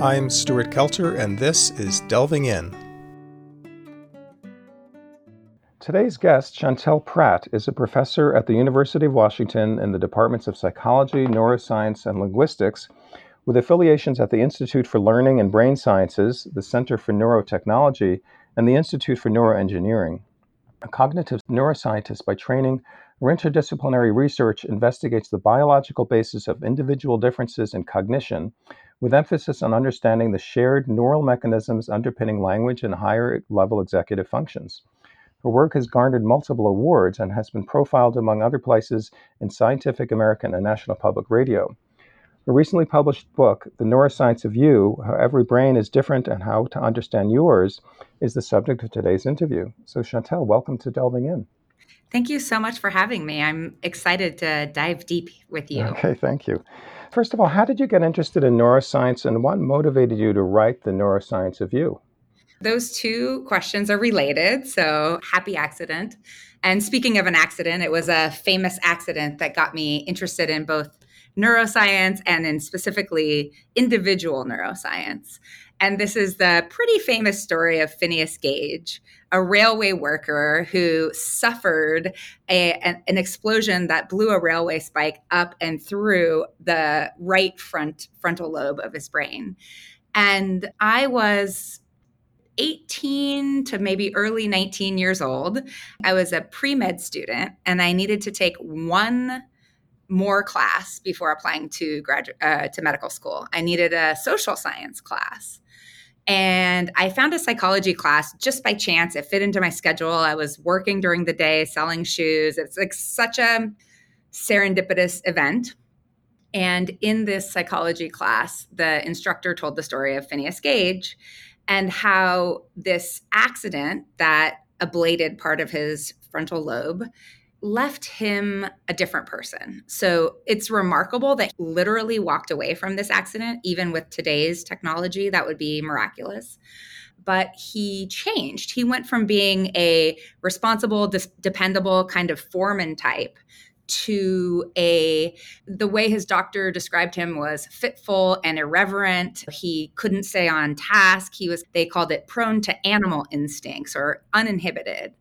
I'm Stuart Kelter, and this is Delving In. Today's guest, Chantel Prat, is a professor at the University of Washington in the departments of psychology, neuroscience, and linguistics, with affiliations at the Institute for Learning and Brain Sciences, the Center for Neurotechnology, and the Institute for Neuroengineering. A cognitive neuroscientist by training, her interdisciplinary research investigates the biological basis of individual differences in cognition, with emphasis on understanding the shared neural mechanisms underpinning language and higher level executive functions. Her work has garnered multiple awards and has been profiled, among other places, in Scientific American and National Public Radio. Her recently published book, The Neuroscience of You How Every Brain is Different and How to Understand Yours, is the subject of today's interview. So, Chantel, welcome to Delving In. Thank you so much for having me. I'm excited to dive deep with you. Okay, thank you. First of all, how did you get interested in neuroscience and what motivated you to write The Neuroscience of You? Those two questions are related. So, happy accident. And speaking of an accident, it was a famous accident that got me interested in both neuroscience and in specifically individual neuroscience. And this is the pretty famous story of Phineas Gage, a railway worker who suffered a, an, an, explosion that blew a railway spike up and through the right front frontal lobe of his brain. And I was 18 to maybe early 19 years old. I was a pre med student and I needed to take one more class before applying to graduate uh, to medical school. I needed a social science class. And I found a psychology class just by chance. It fit into my schedule. I was working during the day selling shoes. It's like such a serendipitous event. And in this psychology class, the instructor told the story of Phineas Gage and how this accident that ablated part of his frontal lobe left him a different person. So it's remarkable that he literally walked away from this accident, even with today's technology, that would be miraculous. But he changed. He went from being a responsible, dependable kind of foreman type to a the way his doctor described him was fitful and irreverent he couldn't stay on task he was they called it prone to animal instincts or uninhibited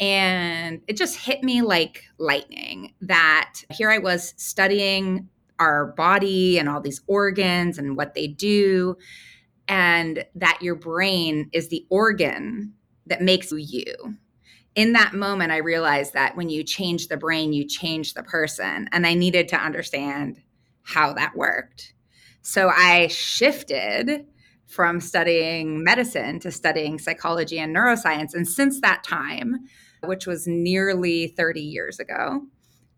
and it just hit me like lightning that here I was studying our body and all these organs and what they do, and that your brain is the organ that makes you. In that moment, I realized that when you change the brain, you change the person. And I needed to understand how that worked. So I shifted from studying medicine to studying psychology and neuroscience. And since that time, which was nearly 30 years ago.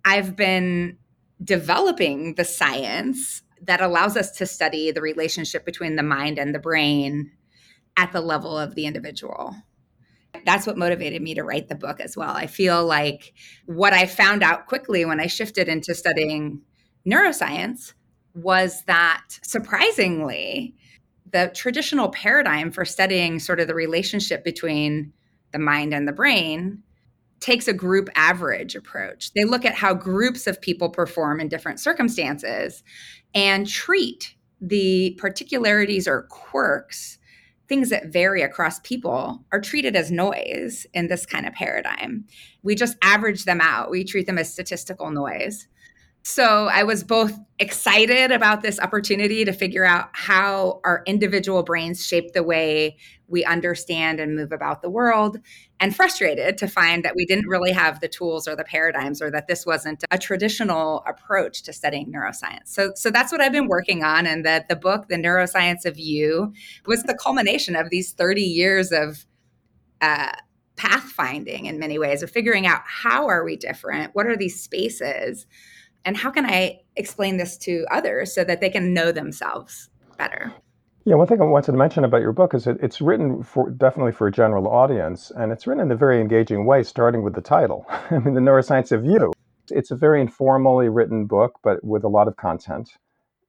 I've been developing the science that allows us to study the relationship between the mind and the brain at the level of the individual. That's what motivated me to write the book as well. I feel like what I found out quickly when I shifted into studying neuroscience was that surprisingly, the traditional paradigm for studying sort of the relationship between the mind and the brain takes a group average approach. They look at how groups of people perform in different circumstances and treat the particularities or quirks, things that vary across people, are treated as noise in this kind of paradigm. We just average them out, we treat them as statistical noise. So I was both excited about this opportunity to figure out how our individual brains shape the way we understand and move about the world, and frustrated to find that we didn't really have the tools or the paradigms, or that this wasn't a traditional approach to studying neuroscience. So, so that's what I've been working on, and that the book, The Neuroscience of You, was the culmination of these 30 years of uh, pathfinding in many ways, of figuring out how are we different, what are these spaces and how can I explain this to others so that they can know themselves better? Yeah, one thing I wanted to mention about your book is that it's written for definitely for a general audience, and it's written in a very engaging way, starting with the title. I mean, the neuroscience of you. It's a very informally written book, but with a lot of content.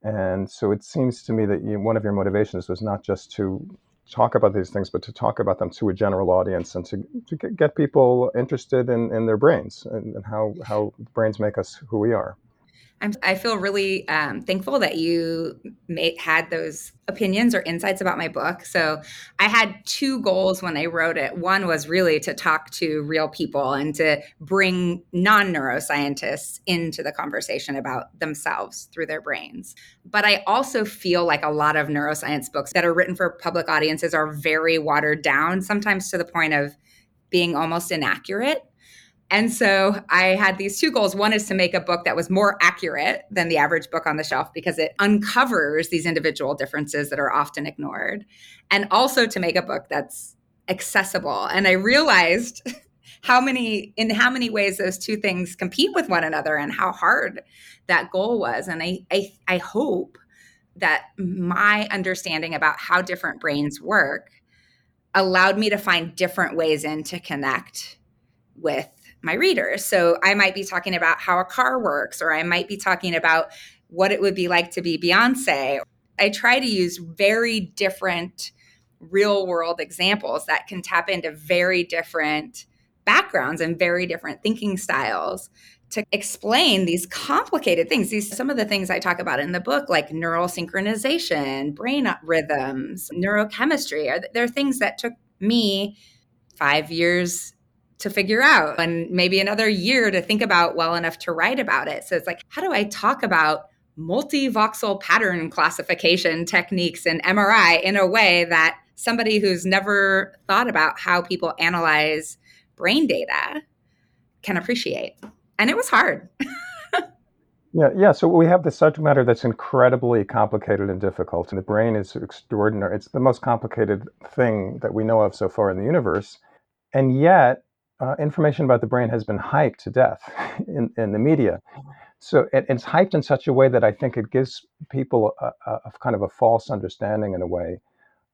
And so it seems to me that you, one of your motivations was not just to talk about these things, but to talk about them to a general audience and to, to get people interested in, in their brains and, and how, how brains make us who we are. I'm, i feel really um, thankful that you had those opinions or insights about my book. So I had two goals when I wrote it. One was really to talk to real people and to bring non neuroscientists into the conversation about themselves through their brains. But I also feel like a lot of neuroscience books that are written for public audiences are very watered down, sometimes to the point of being almost inaccurate. And so I had these two goals. One is to make a book that was more accurate than the average book on the shelf because it uncovers these individual differences that are often ignored. And also to make a book that's accessible. And I realized how many in how many ways those two things compete with one another and how hard that goal was. And I I, I hope that my understanding about how different brains work allowed me to find different ways in to connect with my readers. So I might be talking about how a car works, or I might be talking about what it would be like to be Beyonce. I try to use very different real world examples that can tap into very different backgrounds and very different thinking styles to explain these complicated things. These some of the things I talk about in the book, like neural synchronization, brain rhythms, neurochemistry, are they're things that took me five years to figure out and maybe another year to think about well enough to write about it. So it's like, how do I talk about multivoxel pattern classification techniques in MRI in a way that somebody who's never thought about how people analyze brain data can appreciate? And it was hard. Yeah, yeah. So we have this subject matter that's incredibly complicated and difficult, and the brain is extraordinary. It's the most complicated thing that we know of so far in the universe, and yet uh, information about the brain has been hyped to death in, in the media. So it, it's hyped in such a way that I think it gives people a, a, kind of a false understanding in a way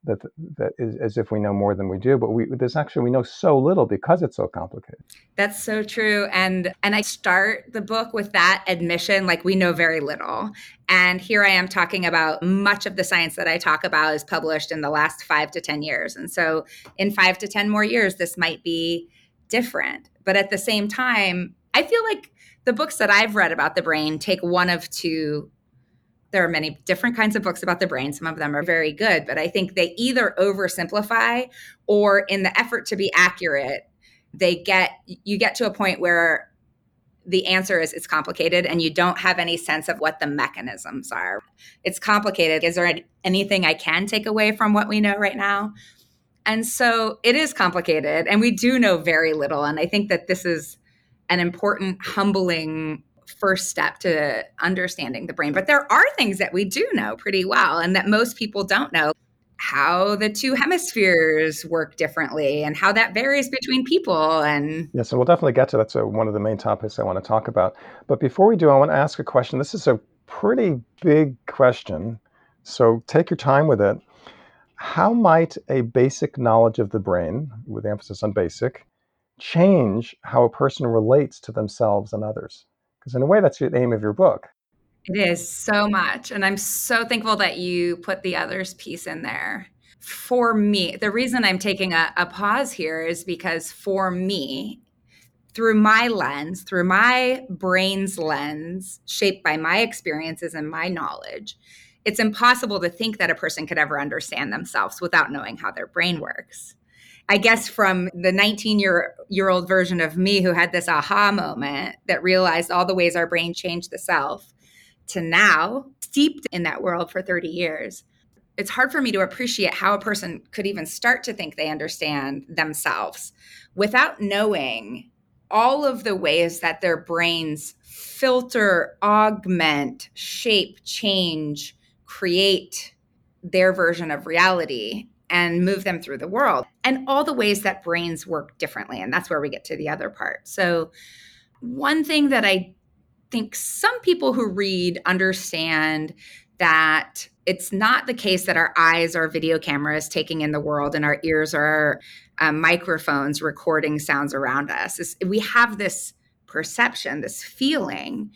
that that is as if we know more than we do but we there's actually we know so little because it's so complicated. That's so true and and i start the book with that admission like we know very little. And here i am talking about much of the science that i talk about is published in the last 5 to 10 years. And so in 5 to 10 more years this might be different. But at the same time, I feel like the books that I've read about the brain take one of two. There are many different kinds of books about the brain. Some of them are very good, but I think they either oversimplify or, in the effort to be accurate, they get you get to a point where the answer is it's complicated and you don't have any sense of what the mechanisms are. It's complicated. Is there anything I can take away from what we know right now? And so it is complicated and we do know very little. And I think that this is an important, humbling first step to understanding the brain. But there are things that we do know pretty well and that most people don't know how the two hemispheres work differently and how that varies between people and yeah, so we'll definitely get to that so one of the main topics i want to talk about but before we do i want to ask a question this is a pretty big question so take your time with it how might a basic knowledge of the brain, with emphasis on basic, change how a person relates to themselves and others? Because in a way, that's the aim of your book. It is so much. And I'm so thankful that you put the others piece in there. For me, the reason I'm taking a, a pause here is because for me, through my lens, through my brain's lens, shaped by my experiences and my knowledge, it's impossible to think that a person could ever understand themselves without knowing how their brain works. I guess from the 19 year, year old version of me who had this aha moment that realized all the ways our brain changed the self to now, steeped in that world for 30 years, it's hard for me to appreciate how a person could even start to think they understand themselves without knowing all of the ways that their brains filter, augment, shape, change, create their version of reality and move them through the world and all the ways that brains work differently. And that's where we get to the other part. So one thing that i think some people who read understand that it's not the case that our eyes are video cameras taking in the world and our ears are um, microphones recording sounds around us. It's, we have this perception this feeling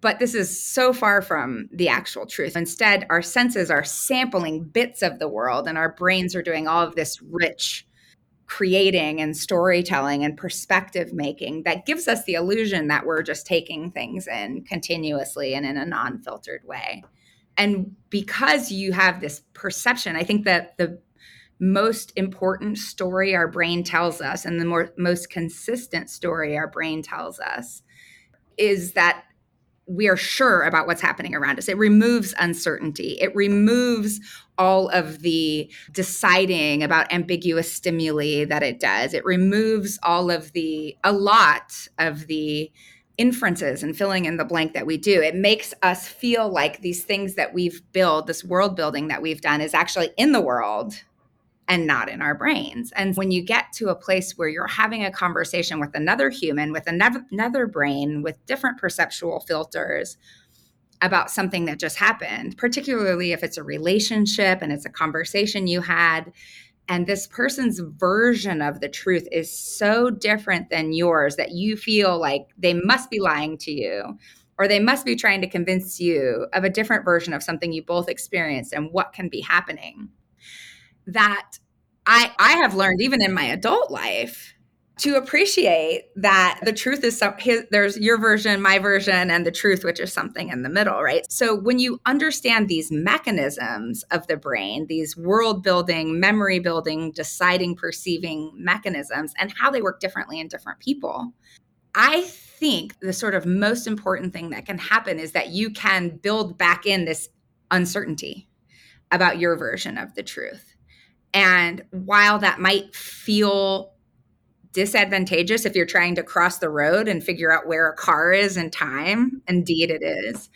but this is so far from the actual truth. Instead, our senses are sampling bits of the world, and our brains are doing all of this rich creating and storytelling and perspective making that gives us the illusion that we're just taking things in continuously and in a non filtered way. And because you have this perception, I think that the most important story our brain tells us and the more, most consistent story our brain tells us is that we are sure about what's happening around us. It removes uncertainty. It removes all of the deciding about ambiguous stimuli that it does. It removes all of the, a lot of the inferences and filling in the blank that we do. It makes us feel like these things that we've built, this world building that we've done, is actually in the world and not in our brains. And when you get to a place where you're having a conversation with another human, with another, brain, with different perceptual filters about something that just happened, particularly if it's a relationship and it's a conversation you had, and this person's version of the truth is so different than yours that you feel like they must be lying to you or they must be trying to convince you of a different version of something you both experienced and what can be happening that I I have learned even in my adult life to appreciate that the truth is some his, there's your version my version and the truth which is something in the middle right? So when you understand these mechanisms of the brain these world building memory building deciding perceiving mechanisms and how they work differently in different people i think the sort of most important thing that can happen is that you can build back in this uncertainty about your version of the truth and while that might feel disadvantageous if you're trying to cross the road and figure out where a car is in time, indeed it is.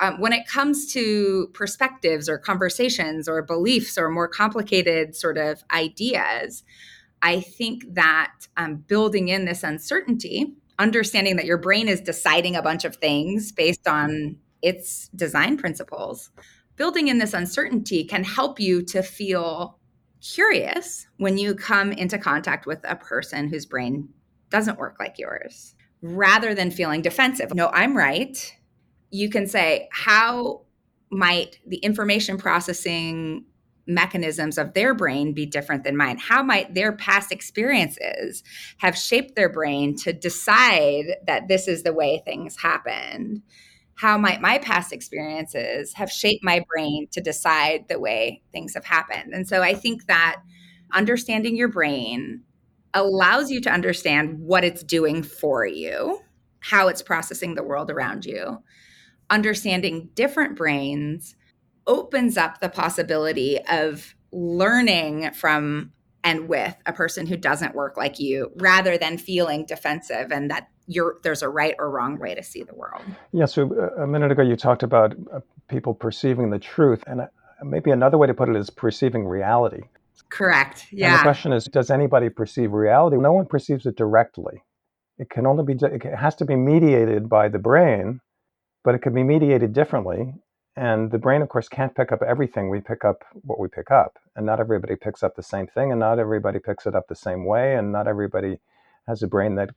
Um, when it comes to perspectives or conversations or beliefs or more complicated sort of ideas, I think that um, building in this uncertainty, understanding that your brain is deciding a bunch of things based on its design principles, building in this uncertainty can help you to feel curious when you come into contact with a person whose brain doesn't work like yours rather than feeling defensive. No, I'm right. You can say, how might the information processing mechanisms of their brain be different than mine? How might their past experiences have shaped their brain to decide that this is the way things happened? How might my past experiences have shaped my brain to decide the way things have happened? And so I think that understanding your brain allows you to understand what it's doing for you, how it's processing the world around you. Understanding different brains opens up the possibility of learning from and with a person who doesn't work like you rather than feeling defensive and that you're, there's a right or wrong way to see the world. Yeah, so uh, a minute ago you talked about uh, people perceiving the truth, and uh, maybe another way to put it is perceiving reality. Correct. Yeah. And the question is, does anybody perceive reality? No one perceives it directly. It can only be. It has to be mediated by the brain, but it can be mediated differently. And the brain, of course, can't pick up everything. We pick up what we pick up, and not everybody picks up the same thing, and not everybody picks it up the same way, and not everybody has a brain that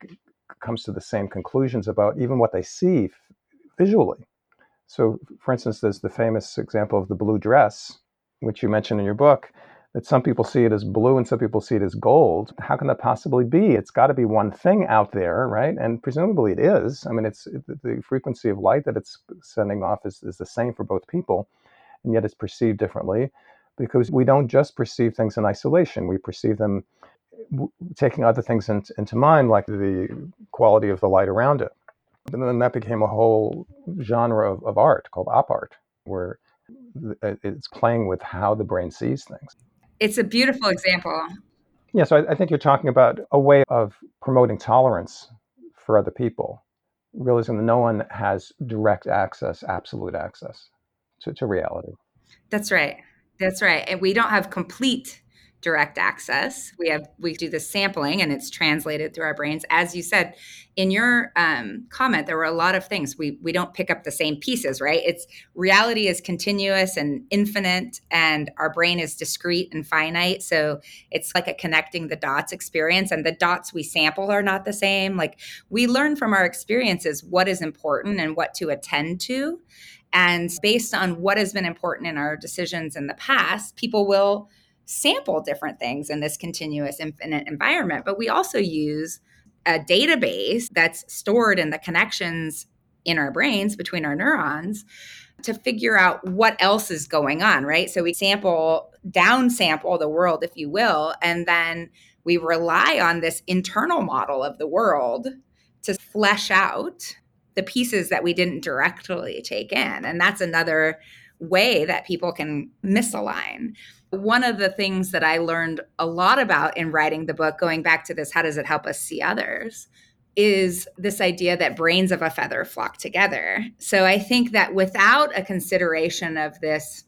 comes to the same conclusions about even what they see visually. So, for instance, there's the famous example of the blue dress, which you mentioned in your book, that some people see it as blue and some people see it as gold. How can that possibly be? It's got to be one thing out there, right? And presumably it is. I mean, it's the frequency of light that it's sending off is, is the same for both people, and yet it's perceived differently because we don't just perceive things in isolation. We perceive them taking other things into, into mind, like the quality of the light around it. And then that became a whole genre of, of art called op art, where it's playing with how the brain sees things. It's a beautiful example. Yeah, so I, I think you're talking about a way of promoting tolerance for other people, realizing that no one has direct access, absolute access to, to reality. That's right. That's right. And we don't have complete direct access. We have we do the sampling and it's translated through our brains. As you said in your um, comment, there were a lot of things we we don't pick up the same pieces, right? It's reality is continuous and infinite, and our brain is discrete and finite. So it's like a connecting the dots experience, and the dots we sample are not the same. Like we learn from our experiences what is important and what to attend to. And based on what has been important in our decisions in the past, people will sample different things in this continuous infinite environment, but we also use a database that's stored in the connections in our brains between our neurons to figure out what else is going on, right? So we sample, down sample the world, if you will, and then we rely on this internal model of the world to flesh out the pieces that we didn't directly take in. And that's another way that people can misalign. One of the things that I learned a lot about in writing the book, going back to this, how does it help us see others? Is this idea that brains of a feather flock together. So I think that without a consideration of this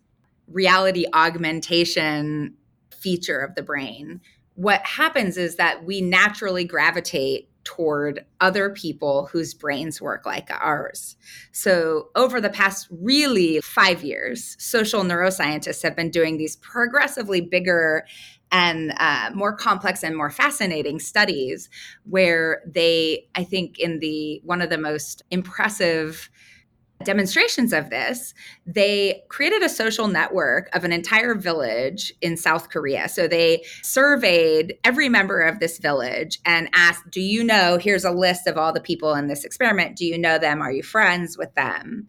reality augmentation feature of the brain, what happens is that we naturally gravitate toward other people whose brains work like ours. So, over the past really five years, social neuroscientists have been doing these progressively bigger and uh, more complex and more fascinating studies where they, I think, in the one of the most impressive demonstrations of this, they created a social network of an entire village in South Korea. So they surveyed every member of this village and asked, Do you know? Here's a list of all the people in this experiment. Do you know them? Are you friends with them?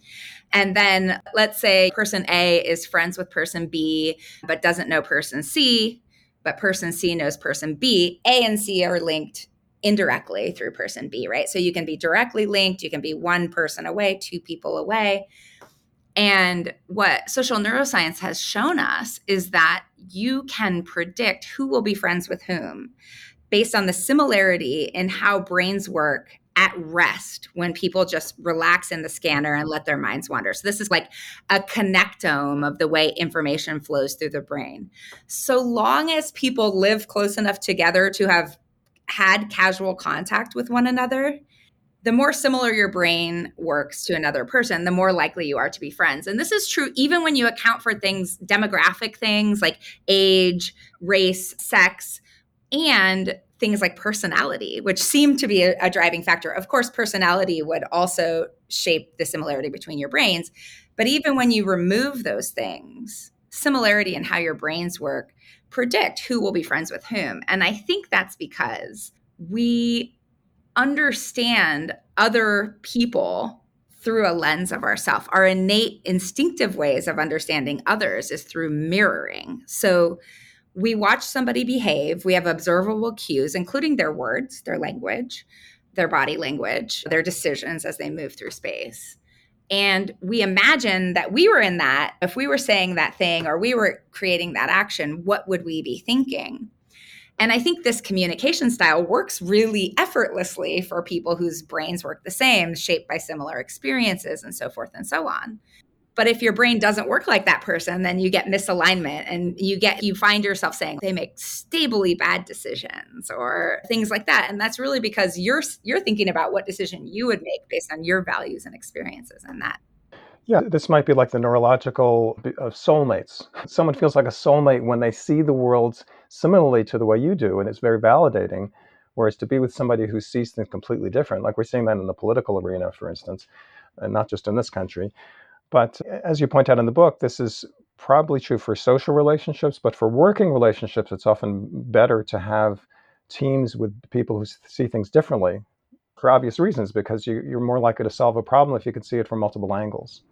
And then let's say person A is friends with person B, but doesn't know person C, but person C knows person B. A and C are linked indirectly through person B, right? So you can be directly linked, you can be one person away, two people away. And what social neuroscience has shown us is that you can predict who will be friends with whom based on the similarity in how brains work at rest when people just relax in the scanner and let their minds wander. So, this is like a connectome of the way information flows through the brain. So long as people live close enough together to have had casual contact with one another, the more similar your brain works to another person, the more likely you are to be friends. And this is true even when you account for things, demographic things like age, race, sex, and things like personality, which seem to be a, a driving factor. Of course, personality would also shape the similarity between your brains. But even when you remove those things, similarity in how your brains work predict who will be friends with whom. And I think that's because we understand other people through a lens of ourself. Our innate instinctive ways of understanding others is through mirroring. So we watch somebody behave, we have observable cues, including their words, their language, their body language, their decisions as they move through space. And we imagine that we were in that, if we were saying that thing or we were creating that action, what would we be thinking? And I think this communication style works really effortlessly for people whose brains work the same, shaped by similar experiences and so forth and so on. But if your brain doesn't work like that person, then you get misalignment and you get you find yourself saying they make stably bad decisions or things like that. And that's really because you're you're thinking about what decision you would make based on your values and experiences and that. Yeah, this might be like the neurological of uh, soulmates. Someone feels like a soulmate when they see the world similarly to the way you do, and it's very validating. Whereas to be with somebody who sees things completely different, like we're seeing that in the political arena, for instance, and not just in this country, but uh, as you point out in the book, this is probably true for social relationships, but for working relationships, it's often better to have teams with people who see things differently for obvious reasons, because you, are more likely to solve a problem if you can see it from multiple angles.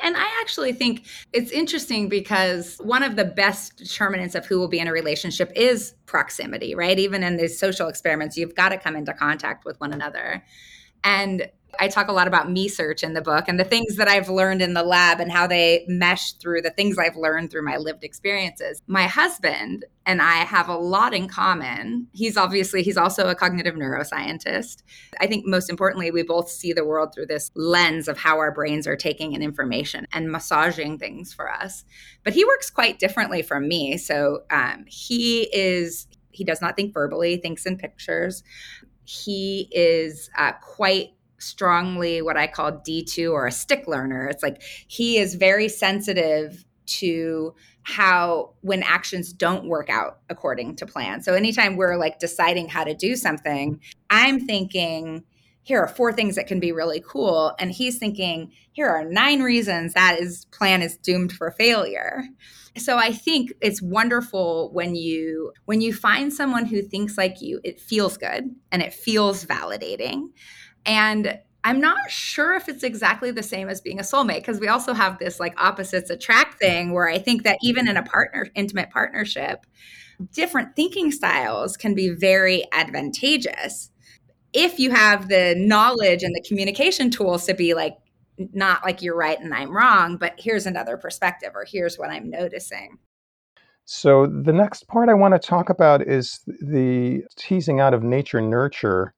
And I actually think it's interesting because one of the best determinants of who will be in a relationship is proximity, right? Even in these social experiments, you've got to come into contact with one another. And I talk a lot about me search in the book and the things that I've learned in the lab and how they mesh through the things I've learned through my lived experiences. My husband and I have a lot in common. He's obviously he's also a cognitive neuroscientist. I think most importantly we both see the world through this lens of how our brains are taking in information and massaging things for us. But he works quite differently from me. So um, he is he does not think verbally, thinks in pictures. He is uh, quite strongly what I call D2 or a stick learner. It's like he is very sensitive to how when actions don't work out according to plan. So anytime we're like deciding how to do something, I'm thinking here are four things that can be really cool and he's thinking here are nine reasons that his plan is doomed for failure so i think it's wonderful when you when you find someone who thinks like you it feels good and it feels validating and i'm not sure if it's exactly the same as being a soulmate because we also have this like opposites attract thing where i think that even in a partner intimate partnership different thinking styles can be very advantageous if you have the knowledge and the communication tools to be like not like you're right and I'm wrong, but here's another perspective or here's what I'm noticing. So, the next part I want to talk about is the teasing out of nature nurture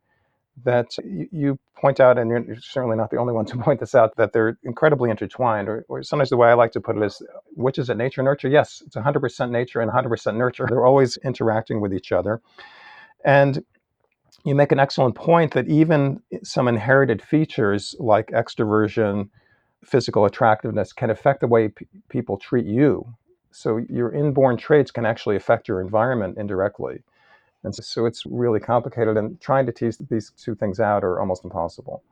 that you point out, and you're certainly not the only one to point this out, that they're incredibly intertwined. Or, or sometimes the way I like to put it is, which is it, nature nurture? Yes, it's 100% nature and 100% nurture. They're always interacting with each other. And you make an excellent point that even some inherited features like extroversion, physical attractiveness can affect the way p- people treat you. So your inborn traits can actually affect your environment indirectly. And so, so it's really complicated, and trying to tease these two things out are almost impossible.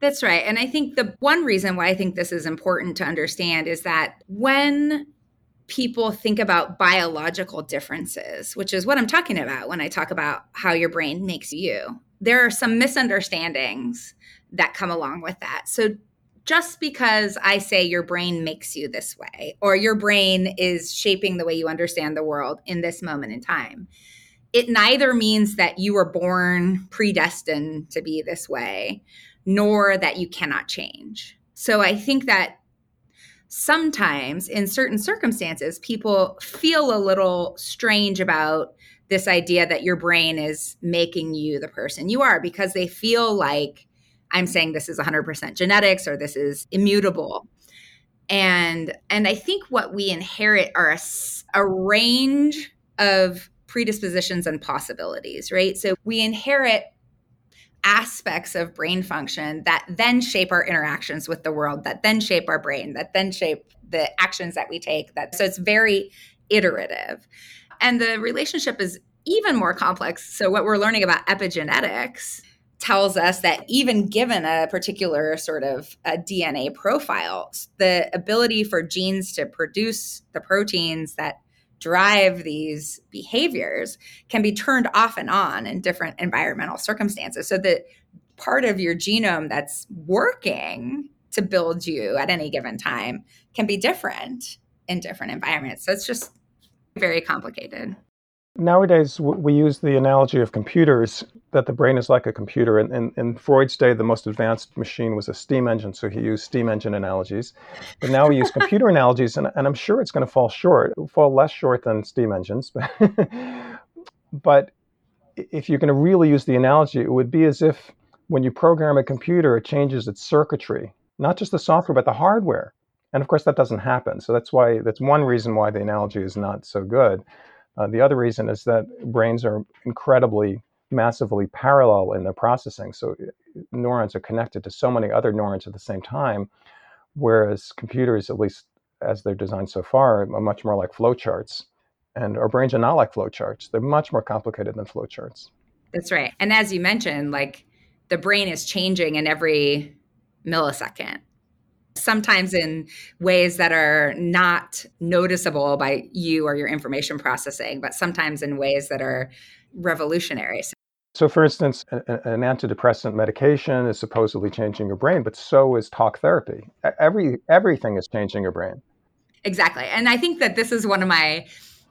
That's right. And I think the one reason why I think this is important to understand is that when people think about biological differences, which is what I'm talking about when I talk about how your brain makes you. There are some misunderstandings that come along with that. So just because I say your brain makes you this way, or your brain is shaping the way you understand the world in this moment in time, it neither means that you were born predestined to be this way, nor that you cannot change. So I think that sometimes in certain circumstances, people feel a little strange about this idea that your brain is making you the person you are because they feel like I'm saying this is 100% genetics or this is immutable. And and I think what we inherit are a, a range of predispositions and possibilities, right? So we inherit aspects of brain function that then shape our interactions with the world that then shape our brain that then shape the actions that we take that so it's very iterative and the relationship is even more complex so what we're learning about epigenetics tells us that even given a particular sort of DNA profile, the ability for genes to produce the proteins that drive these behaviors can be turned off and on in different environmental circumstances. So that part of your genome that's working to build you at any given time can be different in different environments. So it's just very complicated. Nowadays, we use the analogy of computers that the brain is like a computer. And in, in, Freud's day, the most advanced machine was a steam engine, so he used steam engine analogies. But now we use computer analogies, and, and I'm sure it's going to fall short, fall less short than steam engines. But, but if you're going to really use the analogy, it would be as if when you program a computer, it changes its circuitry, not just the software, but the hardware. And of course, that doesn't happen. So that's why that's one reason why the analogy is not so good. Uh, the other reason is that brains are incredibly massively parallel in their processing. So uh, neurons are connected to so many other neurons at the same time, whereas computers, at least as they're designed so far, are much more like flowcharts. And our brains are not like flowcharts. They're much more complicated than flowcharts. That's right. And as you mentioned, like the brain is changing in every millisecond sometimes in ways that are not noticeable by you or your information processing, but sometimes in ways that are revolutionary. So, for instance, an antidepressant medication is supposedly changing your brain, but so is talk therapy. Every everything is changing your brain. Exactly, and I think that this is one of my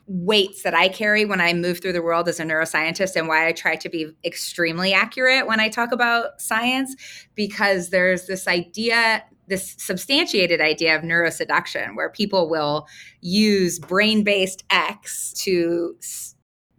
weights that I carry when I move through the world as a neuroscientist and why I try to be extremely accurate when I talk about science because there's this idea this substantiated idea of neuroseduction where people will use brain-based X to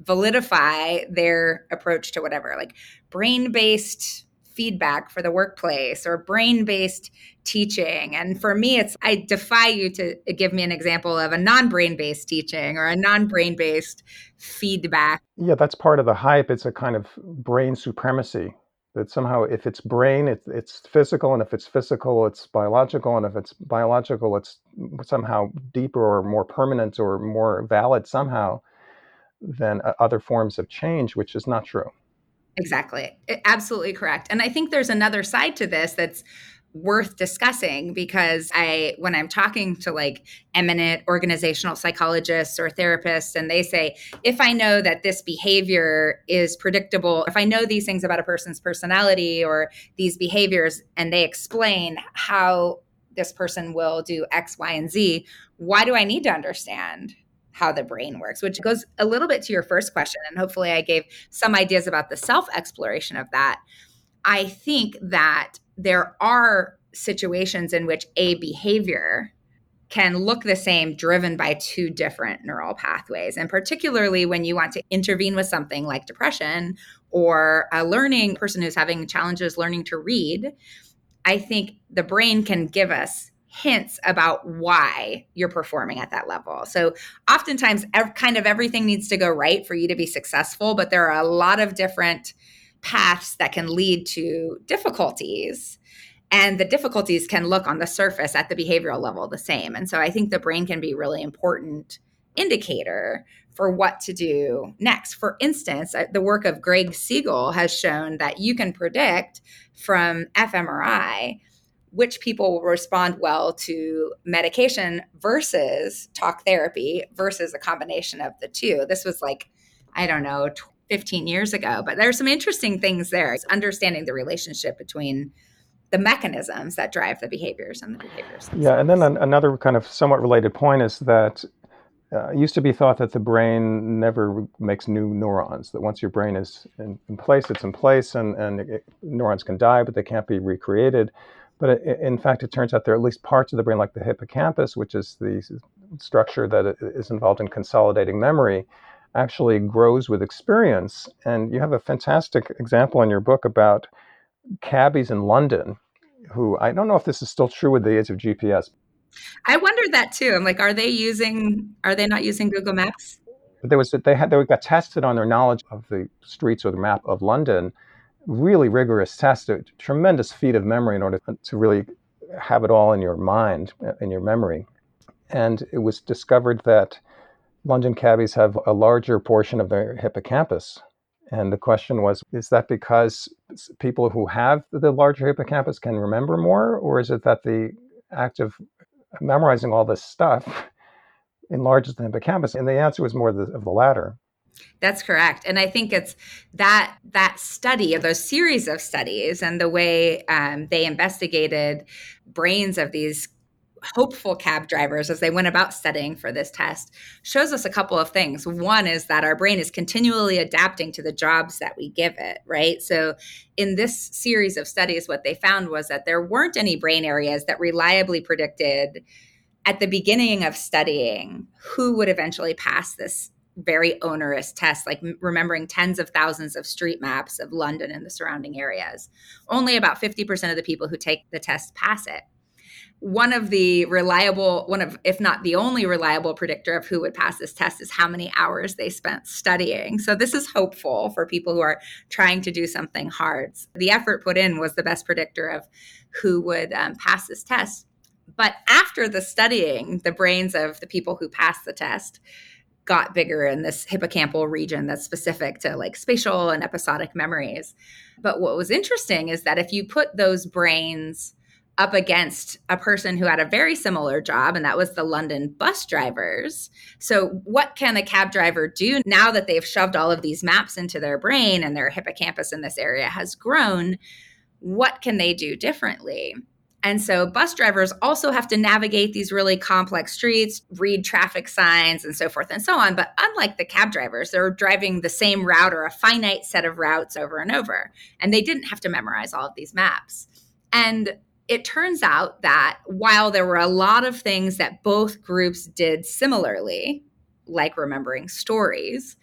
validify their approach to whatever like brain-based feedback for the workplace or brain-based teaching. And for me it's i defy you to give me an example of a non-brain based teaching or a non-brain based feedback. Yeah that's part of the hype. It's a kind of brain supremacy that somehow if it's brain it, it's physical and if it's physical it's biological and if it's biological it's somehow deeper or more permanent or more valid somehow than uh, other forms of change which is not true Exactly. Absolutely correct. And I think there's another side to this that's worth discussing because I when I'm talking to like eminent organizational psychologists or therapists and they say if I know that this behavior is predictable if I know these things about a person's personality or these behaviors and they explain how this person will do x y and z why do I need to understand how the brain works, which goes a little bit to your first question. And hopefully, I gave some ideas about the self exploration of that. I think that there are situations in which a behavior can look the same driven by two different neural pathways. And particularly when you want to intervene with something like depression or a learning person who's having challenges learning to read, I think the brain can give us hints about why you're performing at that level. So, oftentimes, ev- kind of everything needs to go right for you to be successful, but there are a lot of different paths that can lead to difficulties. And the difficulties can look on the surface at the behavioral level the same. And so I think the brain can be really important indicator for what to do next. For instance, uh, the work of Greg Siegle has shown that you can predict from fMRI which people will respond well to medication versus talk therapy versus a combination of the two. This was like, I don't know, 15 years ago. But there are some interesting things there. It's understanding the relationship between the mechanisms that drive the behaviors and the behaviors. Themselves. Yeah, and then an, another kind of somewhat related point is that uh, it used to be thought that the brain never makes new neurons, that once your brain is in, in place, it's in place, and, and it, neurons can die, but they can't be recreated. But it, in fact, it turns out there are at least parts of the brain, like the hippocampus, which is the structure that is involved in consolidating memory, actually grows with experience. And you have a fantastic example in your book about cabbies in London who I don't know if this is still true with the age of GPS. I wondered that too. I'm like, are they using? Are they not using Google Maps? But There was they had they got tested on their knowledge of the streets or the map of London. Really rigorous test, a tremendous feat of memory in order to really have it all in your mind, in your memory. And it was discovered that London cabbies have a larger portion of their hippocampus. And the question was is that because people who have the larger hippocampus can remember more, or is it that the act of memorizing all this stuff enlarges the hippocampus? And the answer was more the, of the latter. That's correct, and I think it's that that study of those series of studies and the way um, they investigated brains of these hopeful cab drivers as they went about studying for this test shows us a couple of things. One is that our brain is continually adapting to the jobs that we give it, right? So, in this series of studies, what they found was that there weren't any brain areas that reliably predicted at the beginning of studying who would eventually pass this very onerous test, like remembering tens of thousands of street maps of London and the surrounding areas. Only about 50% of the people who take the test pass it. One of the reliable one of if not the only reliable predictor of who would pass this test is how many hours they spent studying. So this is hopeful for people who are trying to do something hard. The effort put in was the best predictor of who would um, pass this test. But after the studying the brains of the people who passed the test got bigger in this hippocampal region that's specific to like spatial and episodic memories but what was interesting is that if you put those brains up against a person who had a very similar job, and that was the London bus drivers. So, what can a cab driver do now that they've shoved all of these maps into their brain and their hippocampus in this area has grown? What can they do differently? And so, bus drivers also have to navigate these really complex streets, read traffic signs, and so forth and so on. But unlike the cab drivers, they're driving the same route or a finite set of routes over and over. And they didn't have to memorize all of these maps. And it turns out that while there were a lot of things that both groups did similarly, like remembering stories,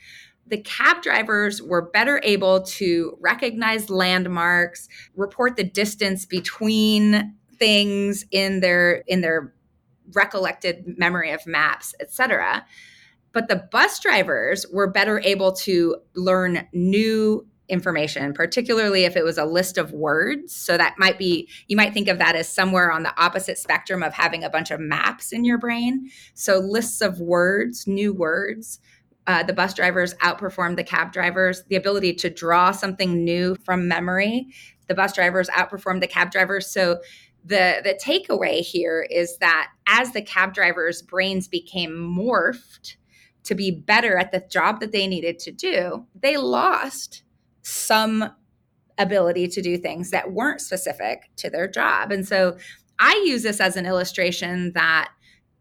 the cab drivers were better able to recognize landmarks, report the distance between things in their in their recollected memory of maps, etc. But the bus drivers were better able to learn new information, particularly if it was a list of words. So that might be, you might think of that as somewhere on the opposite spectrum of having a bunch of maps in your brain. So lists of words, new words, uh, the bus drivers outperformed the cab drivers. The ability to draw something new from memory, the bus drivers outperformed the cab drivers. So the the takeaway here is that as the cab drivers' brains became morphed to be better at the job that they needed to do, they lost some ability to do things that weren't specific to their job. And so I use this as an illustration that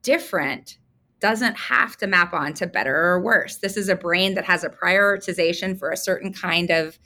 different doesn't have to map on to better or worse. This is a brain that has a prioritization for a certain kind of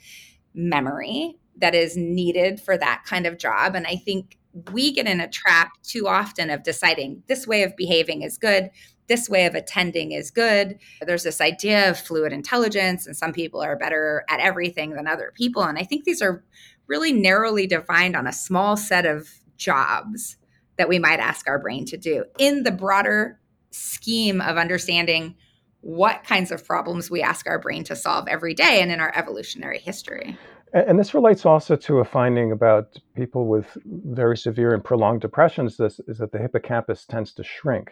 memory that is needed for that kind of job. And I think we get in a trap too often of deciding this way of behaving is good, this way of attending is good. There's this idea of fluid intelligence, and some people are better at everything than other people. And I think these are really narrowly defined on a small set of jobs that we might ask our brain to do. In the broader scheme of understanding what kinds of problems we ask our brain to solve every day and in our evolutionary history. And this relates also to a finding about people with very severe and prolonged depressions. This is that the hippocampus tends to shrink,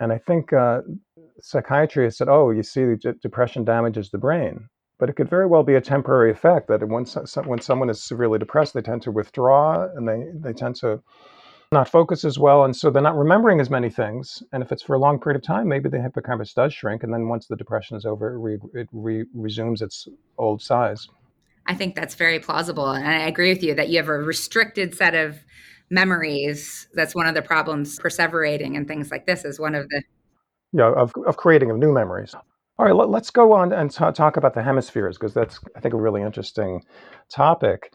and I think uh, psychiatry has said, "Oh, you see, depression damages the brain," but it could very well be a temporary effect. That when when someone is severely depressed, they tend to withdraw and they they tend to not focus as well, and so they're not remembering as many things. And if it's for a long period of time, maybe the hippocampus does shrink, and then once the depression is over, it, re, it re, resumes its old size. I think that's very plausible. And I agree with you that you have a restricted set of memories. That's one of the problems perseverating and things like this is one of the. Yeah, of, of creating of new memories. All right, let, us go on and t- talk about the hemispheres because that's, I think, a really interesting topic.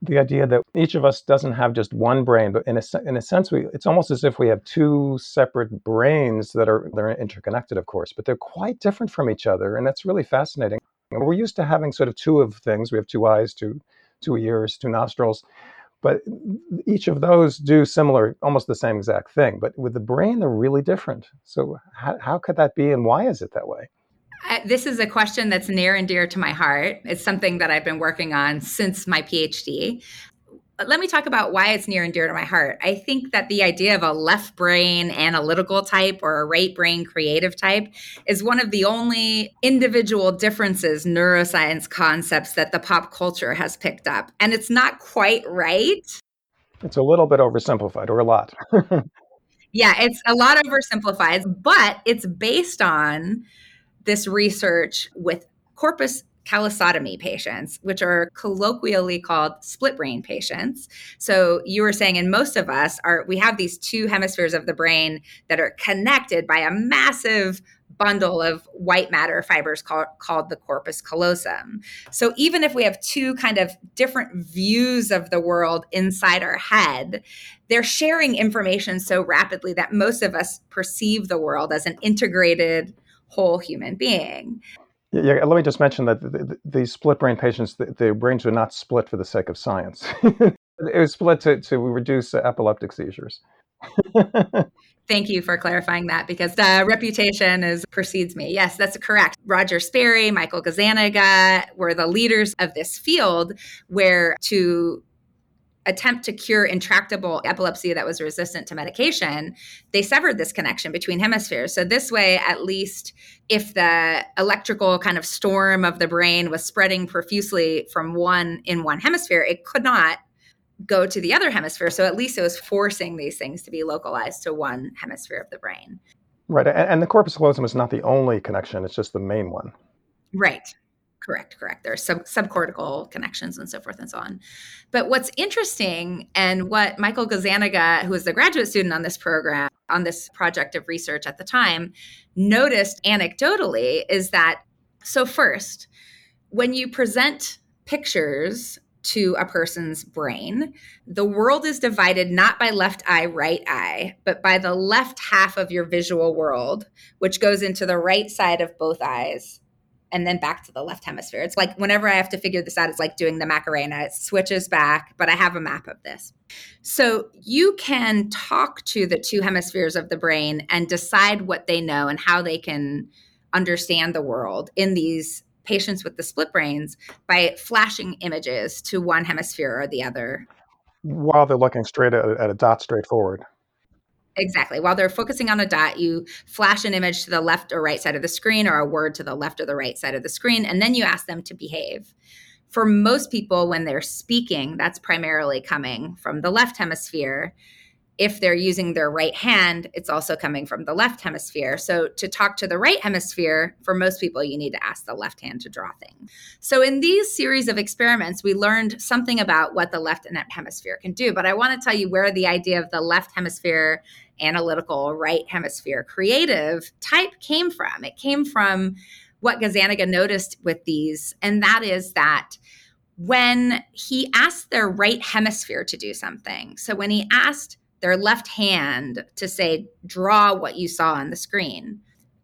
The idea that each of us doesn't have just one brain, but in a, in a sense, we, it's almost as if we have two separate brains that are they're interconnected, of course, but they're quite different from each other, and that's really fascinating. We're used to having sort of two of things. We have two eyes, two two ears, two nostrils, but each of those do similar, almost the same exact thing. But with the brain, they're really different. So how, how could that be, and why is it that way? this is a question that's near and dear to my heart. It's something that I've been working on since my PhD let me talk about why it's near and dear to my heart. I think that the idea of a left brain analytical type or a right brain creative type is one of the only individual differences neuroscience concepts that the pop culture has picked up. And it's not quite right. It's a little bit oversimplified or a lot. yeah, it's a lot oversimplified, but it's based on this research with corpus callosotomy patients, which are colloquially called split brain patients. So you were saying, and most of us are, we have these two hemispheres of the brain that are connected by a massive bundle of white matter fibers called, called the corpus callosum. So even if we have two kind of different views of the world inside our head, they're sharing information so rapidly that most of us perceive the world as an integrated whole human being. Yeah, let me just mention that the, the, split brain patients, the, their brains are not split for the sake of science. it was split to, to reduce epileptic seizures. Thank you for clarifying that because the reputation is precedes me. Yes, that's correct. Roger Sperry, Michael Gazzaniga were the leaders of this field where to attempt to cure intractable epilepsy that was resistant to medication, they severed this connection between hemispheres. So, this way, at least if the electrical kind of storm of the brain was spreading profusely from one in one hemisphere, it could not go to the other hemisphere. So, at least it was forcing these things to be localized to one hemisphere of the brain. Right. And the corpus callosum is not the only connection, it's just the main one. Right. Correct, correct. There are sub subcortical connections and so forth and so on. But what's interesting, and what Michael Gazzaniga, who was the graduate student on this program, on this project of research at the time, noticed anecdotally is that so, first, when you present pictures to a person's brain, the world is divided not by left eye, right eye, but by the left half of your visual world, which goes into the right side of both eyes and then back to the left hemisphere. It's like whenever I have to figure this out, it's like doing the Macarena. It switches back, but I have a map of this. So you can talk to the two hemispheres of the brain and decide what they know and how they can understand the world in these patients with the split brains by flashing images to one hemisphere or the other. While they're looking straight at, a dot straight forward. Exactly. While they're focusing on a dot, you flash an image to the left or right side of the screen or a word to the left or the right side of the screen, and then you ask them to behave. For most people, when they're speaking, that's primarily coming from the left hemisphere if they're using their right hand, it's also coming from the left hemisphere. So, to talk to the right hemisphere, for most people, you need to ask the left hand to draw things. So, in these series of experiments, we learned something about what the left hemisphere can do. But I want to tell you where the idea of the left hemisphere analytical, right hemisphere creative type came from. It came from what Gazzaniga noticed with these, and that is that when he asked their right hemisphere to do something, so when he asked their left hand to say, draw what you saw on the screen.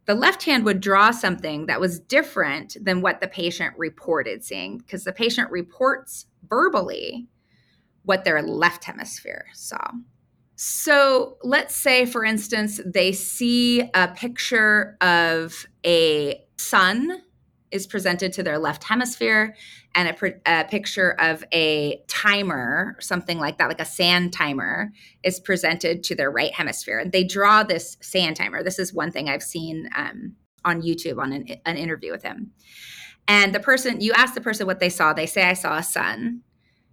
The left hand would draw something that was different than what the patient reported seeing, because the patient reports verbally what their left hemisphere saw. So let's say, for instance, they see a picture of a sun is presented to their left hemisphere and a, a, picture of a timer, something like that, like a sand timer, is presented to their right hemisphere. And they draw this sand timer. This is one thing I've seen um, on YouTube on an, an interview with him. And the person, you ask the person what they saw, they say, I saw a sun.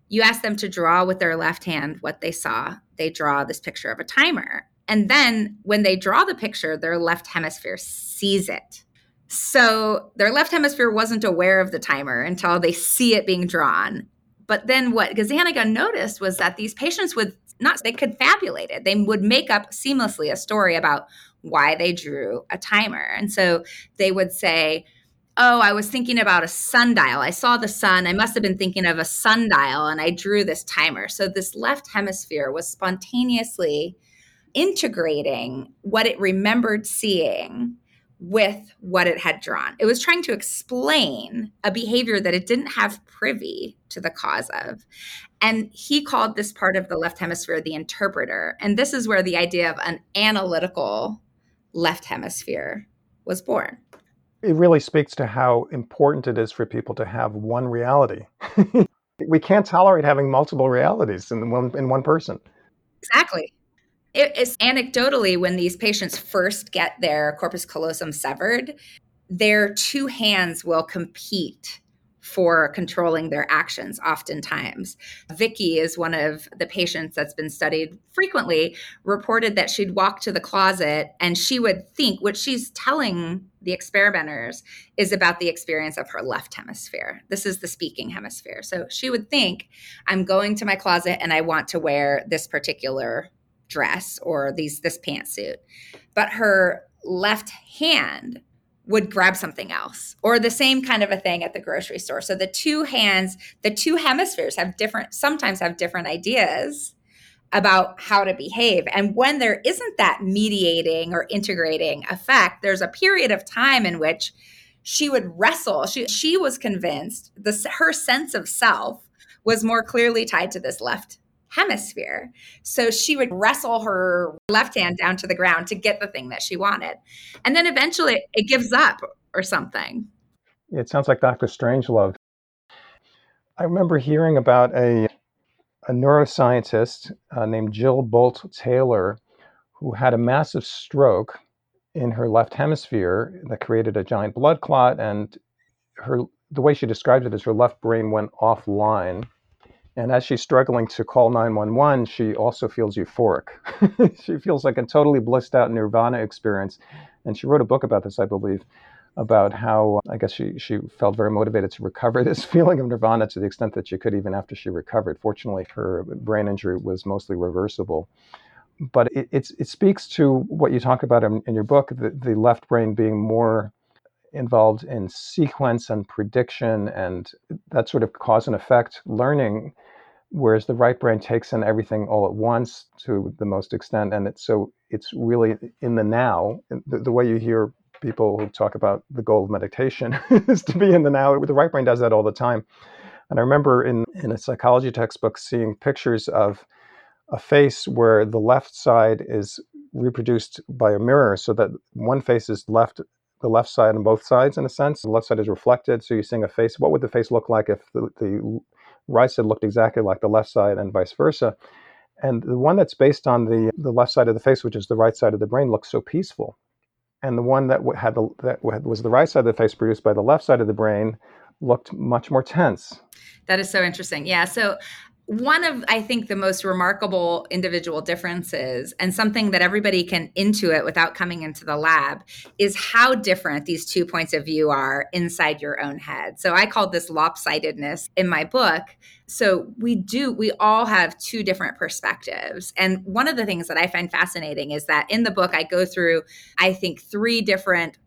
You ask them to draw with their left hand what they saw, they draw this picture of a timer. And then when they draw the picture, their left hemisphere sees it so their left hemisphere wasn't aware of the timer until they see it being drawn. But then what Gazzaniga noticed was that these patients would not, they could fabulate it. They would make up seamlessly a story about why they drew a timer. And so they would say, Oh, I was thinking about a sundial. I saw the sun. I must have been thinking of a sundial and I drew this timer. So this left hemisphere was spontaneously integrating what it remembered seeing with what it had drawn. It was trying to explain a behavior that it didn't have privy to the cause of. And he called this part of the left hemisphere the interpreter. And this is where the idea of an analytical left hemisphere was born. It really speaks to how important it is for people to have one reality. we can't tolerate having multiple realities in one, in one person. Exactly it is anecdotally when these patients first get their corpus callosum severed, their two hands will compete for controlling their actions oftentimes. Vicky is one of the patients that's been studied frequently, reported that she'd walk to the closet and she would think what she's telling the experimenters is about the experience of her left hemisphere. This is the speaking hemisphere. So she would think, I'm going to my closet and I want to wear this particular dress or these this pantsuit but her left hand would grab something else or the same kind of a thing at the grocery store. So the two hands the two hemispheres have different sometimes have different ideas about how to behave. And when there isn't that mediating or integrating effect there's a period of time in which she would wrestle. She she was convinced the her sense of self was more clearly tied to this left hemisphere. So she would wrestle her left hand down to the ground to get the thing that she wanted. And then eventually it gives up or something. It sounds like Dr. Strangelove. I remember hearing about a, a neuroscientist uh, named Jill Bolte Taylor who had a massive stroke in her left hemisphere that created a giant blood clot and her the way she described it is her left brain went offline and as she's struggling to call 911, she also feels euphoric. she feels like a totally blissed out nirvana experience. And she wrote a book about this, I believe, about how uh, I guess she, she felt very motivated to recover this feeling of nirvana to the extent that she could even after she recovered. Fortunately, her brain injury was mostly reversible. But it, it speaks to what you talk about in, in your book the, the left brain being more involved in sequence and prediction and that sort of cause and effect learning whereas the right brain takes in everything all at once to the most extent and it's so it's really in the now the, the way you hear people who talk about the goal of meditation is to be in the now. The right brain does that all the time. And i remember in in a psychology textbook seeing pictures of a face where the left side is reproduced by a mirror so that one face is left the left side on both sides in a sense. The left side is reflected so you're seeing a face. What would the face look like if the, the right side looked exactly like the left side and vice versa. And the one that's based on the, the left side of the face, which is the right side of the brain, looks so peaceful. And the one that had the, that was the right side of the face produced by the left side of the brain looked much more tense. That is so interesting. Yeah. So one of i think the most remarkable individual differences and something that everybody can intuit without coming into the lab is how different these two points of view are inside your own head. So i called this lopsidedness in my book. So we do we all have two different perspectives. And one of the things that i find fascinating is that in the book i go through i think three different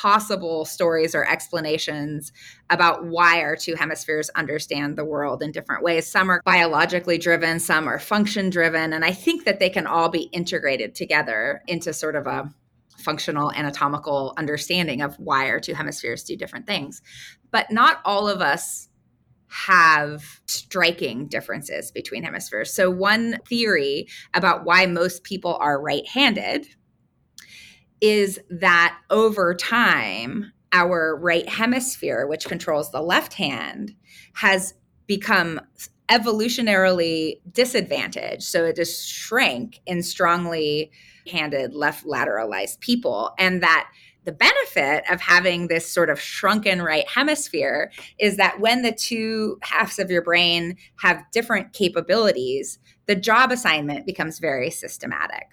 possible stories or explanations about why our two hemispheres understand the world in different ways. Some are biologically driven, some are function driven. And I think that they can all be integrated together into sort of a functional anatomical understanding of why our two hemispheres do different things. But not all of us have striking differences between hemispheres. So, one theory about why most people are right handed is that over time, our right hemisphere, which controls the left hand, has become evolutionarily disadvantaged. So it has shrank in strongly handed left lateralized people. And that the benefit of having this sort of shrunken right hemisphere is that when the two halves of your brain have different capabilities, the job assignment becomes very systematic.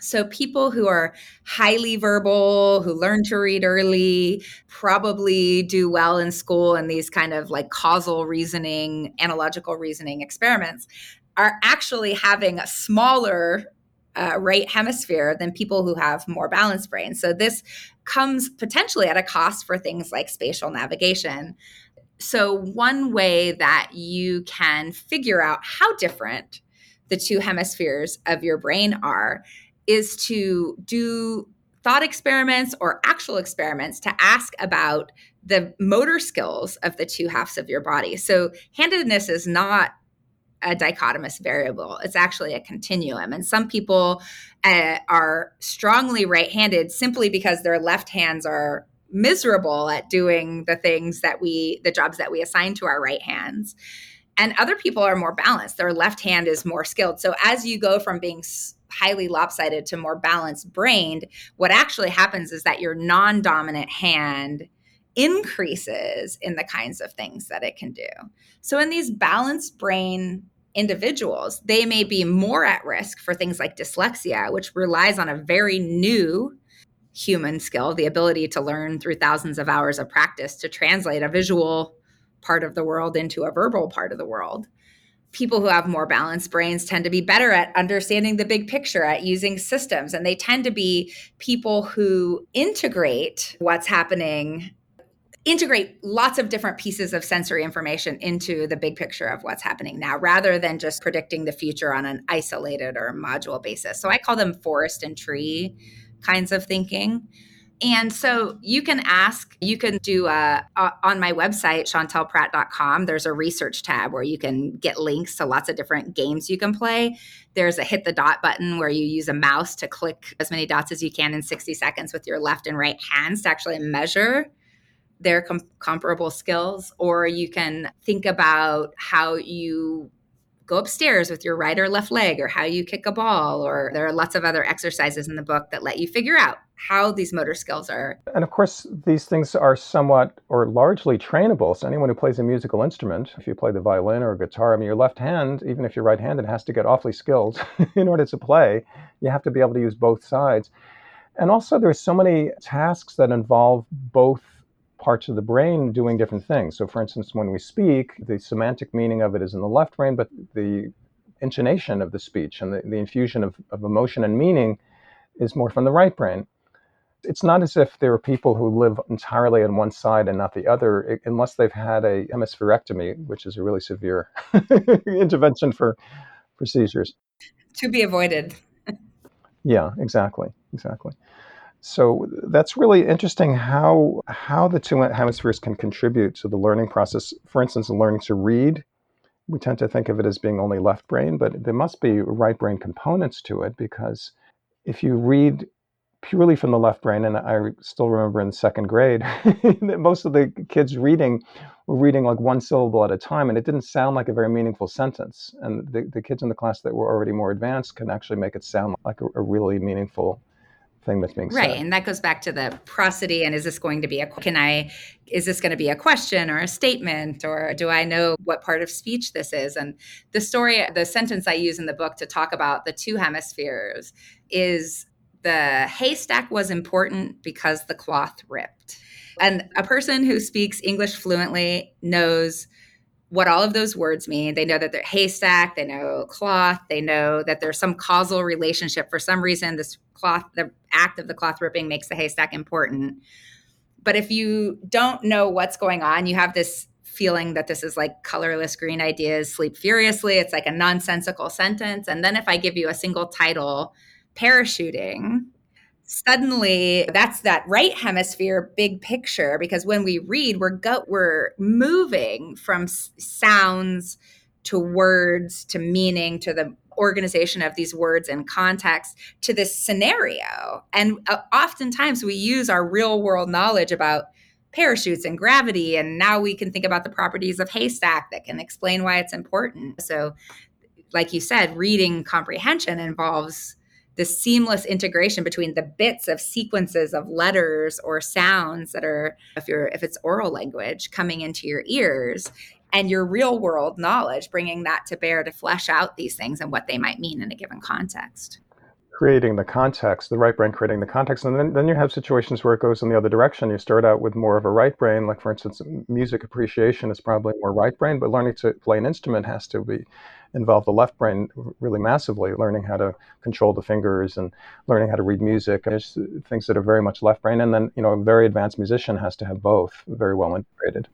So, people who are highly verbal, who learn to read early, probably do well in school in these kind of like causal reasoning, analogical reasoning experiments, are actually having a smaller uh, right hemisphere than people who have more balanced brains. So, this comes potentially at a cost for things like spatial navigation. So, one way that you can figure out how different the two hemispheres of your brain are is to do thought experiments or actual experiments to ask about the motor skills of the two halves of your body. So, handedness is not a dichotomous variable, it's actually a continuum. And some people uh, are strongly right handed simply because their left hands are miserable at doing the things that we, the jobs that we assign to our right hands. And other people are more balanced. Their left hand is more skilled. So, as you go from being highly lopsided to more balanced brained, what actually happens is that your non dominant hand increases in the kinds of things that it can do. So, in these balanced brain individuals, they may be more at risk for things like dyslexia, which relies on a very new human skill, the ability to learn through thousands of hours of practice to translate a visual part of the world into a verbal part of the world people who have more balanced brains tend to be better at understanding the big picture, at using systems. And they tend to be people who integrate what's happening, integrate lots of different pieces of sensory information into the big picture of what's happening now, rather than just predicting the future on an isolated or module basis. So I call them forest and tree kinds of thinking. And so you can ask, you can do uh, a, a, on my website, chantelprat.com, there's a research tab where you can get links to lots of different games you can play. There's a hit the dot button where you use a mouse to click as many dots as you can in 60 seconds with your left and right hands to actually measure their com- comparable skills. Or you can think about how you go upstairs with your right or left leg or how you kick a ball or there are lots of other exercises in the book that let you figure out how these motor skills are and of course these things are somewhat or largely trainable. So anyone who plays a musical instrument if you play the violin or guitar i mean your left hand even if you're right-handed has to get awfully skilled in order to play. You have to be able to use both sides. And also there's so many tasks that involve both parts of the brain doing different things. So, for instance, when we speak, the semantic meaning of it is in the left brain, but the intonation of the speech and the, the infusion of, of emotion and meaning is more from the right brain. It's not as if there are people who live entirely on one side and not the other, unless they've had a hemispherectomy, which is a really severe intervention for, for seizures. To be avoided. yeah, exactly, exactly. So that's really interesting how how the two hemispheres can contribute to the learning process. For instance, learning to read, we tend to think of it as being only left brain, but there must be right brain components to it because if you read purely from the left brain. And I still remember in second grade, most of the kids reading were reading like one syllable at a time, and it didn't sound like a very meaningful sentence. And the, the kids in the class that were already more advanced can actually make it sound like a, a really meaningful thing that's being right said. and that goes back to the prosody and is this going to be a can i is this going to be a question or a statement or do i know what part of speech this is and the story the sentence i use in the book to talk about the two hemispheres is the haystack was important because the cloth ripped and a person who speaks english fluently knows what all of those words mean. They know that they're haystack, they know cloth, they know that there's some causal relationship. For some reason, this cloth, the act of the cloth ripping makes the haystack important. But if you don't know what's going on, you have this feeling that this is like colorless green ideas sleep furiously. It's like a nonsensical sentence. And then if I give you a single title, parachuting, suddenly that's that right hemisphere big picture because when we read we're go we're moving from s- sounds to words to meaning to the organization of these words and context to this scenario. And uh, oftentimes we use our real world knowledge about parachutes and gravity and now we can think about the properties of haystack that can explain why it's important. So like you said reading comprehension involves the seamless integration between the bits of sequences of letters or sounds that are if you're if it's oral language coming into your ears and your real world knowledge bringing that to bear to flesh out these things and what they might mean in a given context creating the context, the right brain creating the context. And then, then you have situations where it goes in the other direction. You start out with more of a right brain, like for instance, music appreciation is probably more right brain, but learning to play an instrument has to be involve the left brain really massively, learning how to control the fingers and learning how to read music. There's things that are very much left brain. And then, you know, a very advanced musician has to have both very well integrated.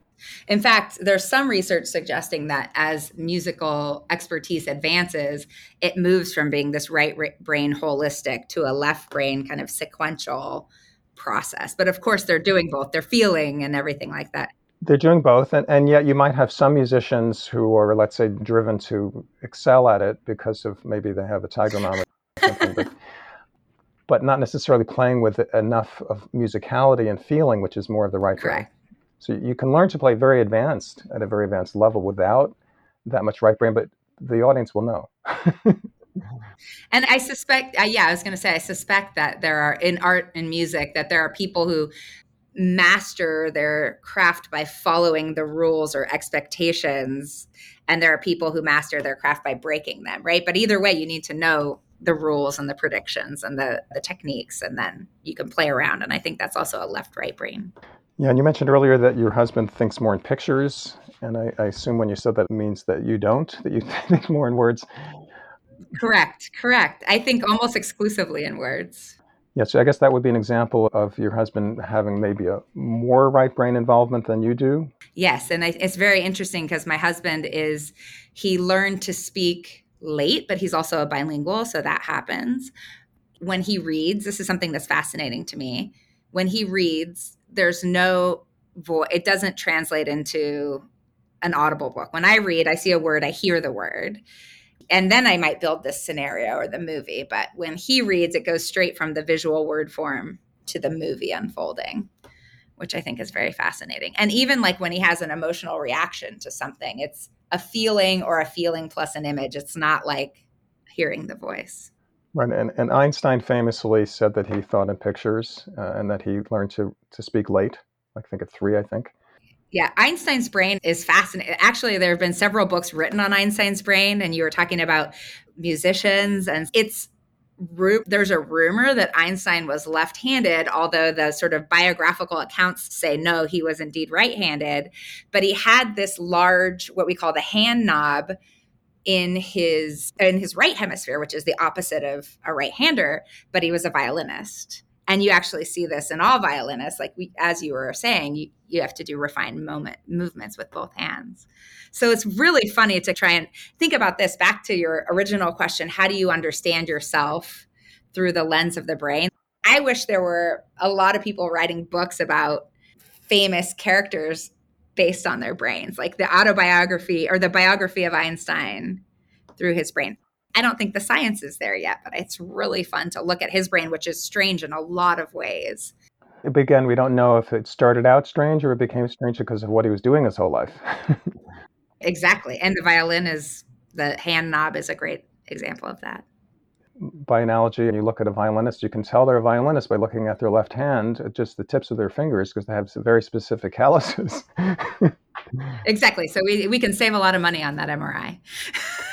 In fact, there's some research suggesting that as musical expertise advances, it moves from being this right brain holistic to a left brain kind of sequential process. But of course, they're doing both, they're feeling and everything like that. They're doing both, and, and yet you might have some musicians who are, let's say, driven to excel at it because of maybe they have a tiger mom or something, but, but not necessarily playing with enough of musicality and feeling, which is more of the right Correct. brain. So you can learn to play very advanced at a very advanced level without that much right brain, but the audience will know. and I suspect, uh, yeah, I was going to say, I suspect that there are in art and music that there are people who master their craft by following the rules or expectations and there are people who master their craft by breaking them right but either way you need to know the rules and the predictions and the the techniques and then you can play around and i think that's also a left right brain yeah, and you mentioned earlier that your husband thinks more in pictures, and I, I assume when you said that it means that you don't, that you think more in words. Correct, correct. I think almost exclusively in words. Yeah, so I guess that would be an example of your husband having maybe a more right brain involvement than you do. Yes, and I, it's very interesting because my husband is he learned to speak late, but he's also a bilingual, so that happens. When he reads, this is something that's fascinating to me. When he reads, there's no voice it doesn't translate into an audible book when i read i see a word i hear the word and then i might build this scenario or the movie but when he reads it goes straight from the visual word form to the movie unfolding which i think is very fascinating. And even like when he has an emotional reaction to something it's a feeling or a feeling plus an image. It's not like hearing the voice. Right, and, and Einstein famously said that he thought in pictures uh, and that he learned to, to speak late, I think at three, I think. Yeah, Einstein's brain is fascinating. Actually, there have been several books written on Einstein's brain, and you were talking about musicians, and it's there's a rumor that Einstein was left-handed, although the sort of biographical accounts say no, he was indeed right-handed. But he had this large, what we call the hand knob, in his in his right hemisphere, which is the opposite of a right-hander, but he was a violinist. And you actually see this in all violinists, like we, as you were saying, you, you have to do refined moment movements with both hands. So it's really funny to try and think about this back to your original question how do you understand yourself through the lens of the brain? I wish there were a lot of people writing books about famous characters based on their brains, like the autobiography or the biography of Einstein through his brain. I don't think the science is there yet, but it's really fun to look at his brain, which is strange in a lot of ways. Again, we don't know if it started out strange or it became strange because of what he was doing his whole life. exactly. And the violin is the hand knob is a great example of that. By analogy, you look at a violinist, you can tell they're a violinist by looking at their left hand, just the tips of their fingers, because they have very specific calluses. exactly. So we, we can save a lot of money on that MRI.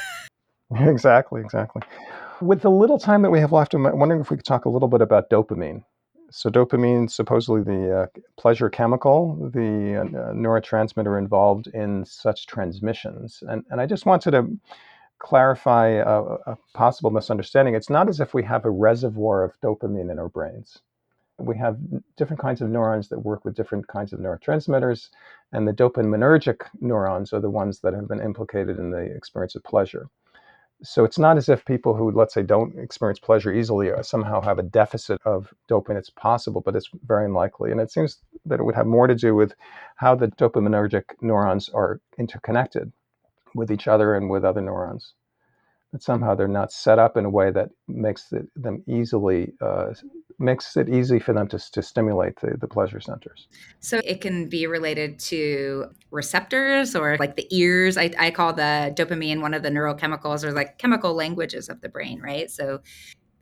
exactly, exactly. With the little time that we have left, I'm wondering if we could talk a little bit about dopamine. So, dopamine, supposedly the uh, pleasure chemical, the uh, neurotransmitter involved in such transmissions. And, and I just wanted to clarify a, a, possible misunderstanding. It's not as if we have a reservoir of dopamine in our brains. We have different kinds of neurons that work with different kinds of neurotransmitters, and the dopaminergic neurons are the ones that have been implicated in the experience of pleasure so it's not as if people who let's say don't experience pleasure easily uh, somehow have a deficit of dopamine. It's possible but it's very unlikely. And it seems that it would have more to do with how the dopaminergic neurons are interconnected with each other and with other neurons that somehow they're not set up in a way that makes it, them easily uh, makes it easy for them to, to stimulate the, the pleasure centers. So it can be related to receptors or like the ears. I, I call the dopamine one of the neurochemicals or like chemical languages of the brain, right? So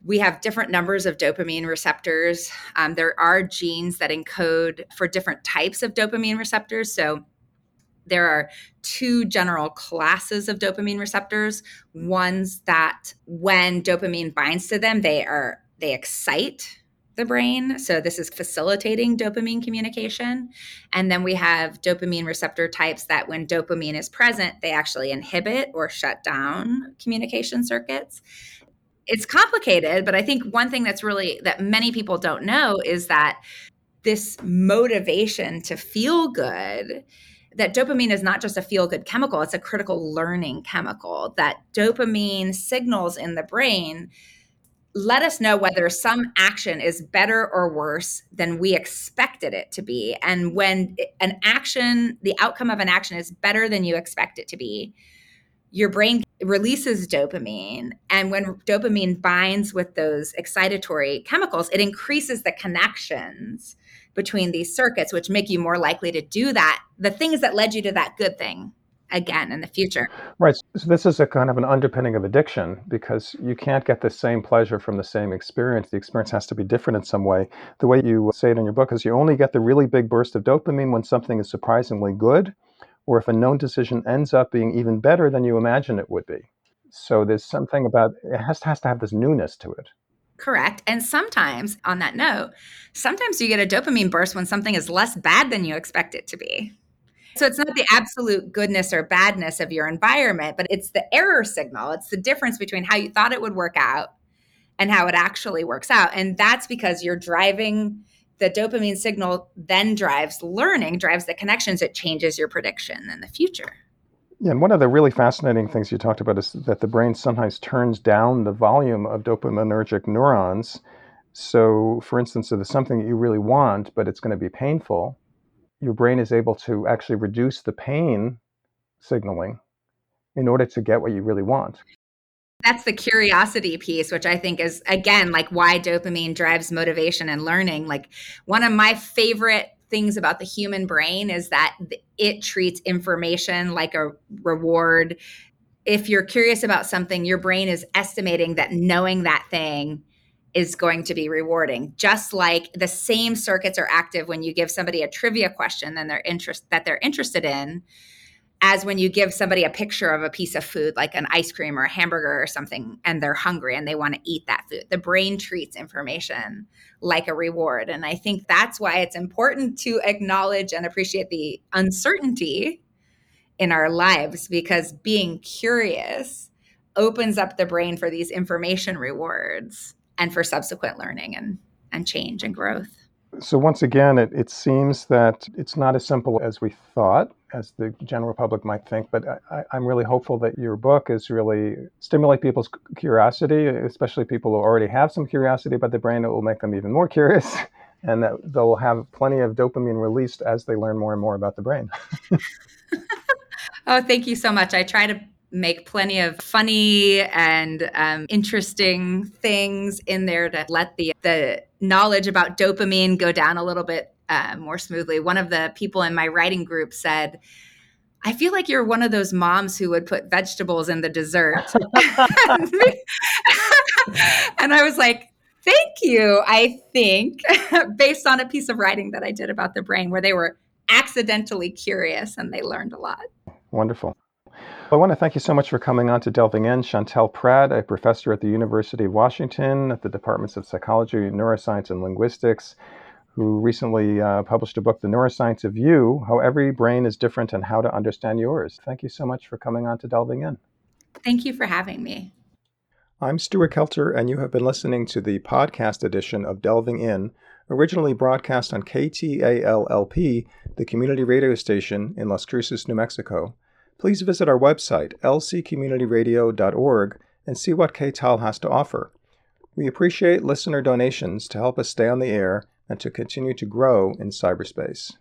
we have different numbers of dopamine receptors. Um, there are genes that encode for different types of dopamine receptors. So there are two general classes of dopamine receptors ones that when dopamine binds to them they are they excite the brain. So this is facilitating dopamine communication. And then we have dopamine receptor types that when dopamine is present, they actually inhibit or shut down communication circuits. It's complicated, but I think one thing that's really that many people don't know is that this motivation to feel good that dopamine is not just a feel good chemical, it's a critical learning chemical. That dopamine signals in the brain let us know whether some action is better or worse than we expected it to be. And when an action, the outcome of an action is better than you expect it to be, your brain releases dopamine. And when dopamine binds with those excitatory chemicals, it increases the connections between these circuits, which make you more likely to do that, the things that led you to that good thing again in the future. Right. So this is a kind of an underpinning of addiction because you can't get the same pleasure from the same experience. The experience has to be different in some way. The way you say it in your book is you only get the really big burst of dopamine when something is surprisingly good or if a known decision ends up being even better than you imagine it would be. So there's something about it has has to have this newness to it. Correct. And sometimes, on that note, sometimes you get a dopamine burst when something is less bad than you expect it to be. So it's not the absolute goodness or badness of your environment, but it's the error signal. It's the difference between how you thought it would work out and how it actually works out. And that's because you're driving the dopamine signal, then drives learning, drives the connections, it changes your prediction in the future. Yeah, and one of the really fascinating things you talked about is that the brain sometimes turns down the volume of dopaminergic neurons. So, for instance, if there's something that you really want, but it's going to be painful, your brain is able to actually reduce the pain signaling in order to get what you really want. That's the curiosity piece, which I think is, again, like why dopamine drives motivation and learning. Like, one of my favorite things about the human brain is that it treats information like a reward. If you're curious about something, your brain is estimating that knowing that thing is going to be rewarding. Just like the same circuits are active when you give somebody a trivia question then they're interest that they're interested in as when you give somebody a picture of a piece of food like an ice cream or a hamburger or something and they're hungry and they want to eat that food. The brain treats information like a reward and I think that's why it's important to acknowledge and appreciate the uncertainty in our lives because being curious opens up the brain for these information rewards and for subsequent learning and, and change and growth. So, once again, it, it seems that it's not as simple as we thought, as the general public might think. But I, I'm really hopeful that your book is really stimulate people's curiosity, especially people who already have some curiosity about the brain. It will make them even more curious, and that they'll have plenty of dopamine released as they learn more and more about the brain. oh, thank you so much. I try to make plenty of funny and um, interesting things in there to let the the knowledge about dopamine go down a little bit uh, more smoothly. One of the people in my writing group said, I feel like you're one of those moms who would put vegetables in the dessert. and I was like, thank you. I think based on a piece of writing that I did about the brain where they were accidentally curious and they learned a lot. Wonderful. I want to thank you so much for coming on to Delving In. Chantel Prat, a professor at the University of Washington at the Departments of Psychology, Neuroscience, and Linguistics, who recently uh, published a book, The Neuroscience of You How Every Brain is Different and How to Understand Yours. Thank you so much for coming on to Delving In. Thank you for having me. I'm Stuart Kelter, and you have been listening to the podcast edition of Delving In, originally broadcast on KTALLP, the community radio station in Las Cruces, New Mexico please visit our website, lccommunityradio.org, and see what KTAL has to offer. We appreciate listener donations to help us stay on the air and to continue to grow in cyberspace.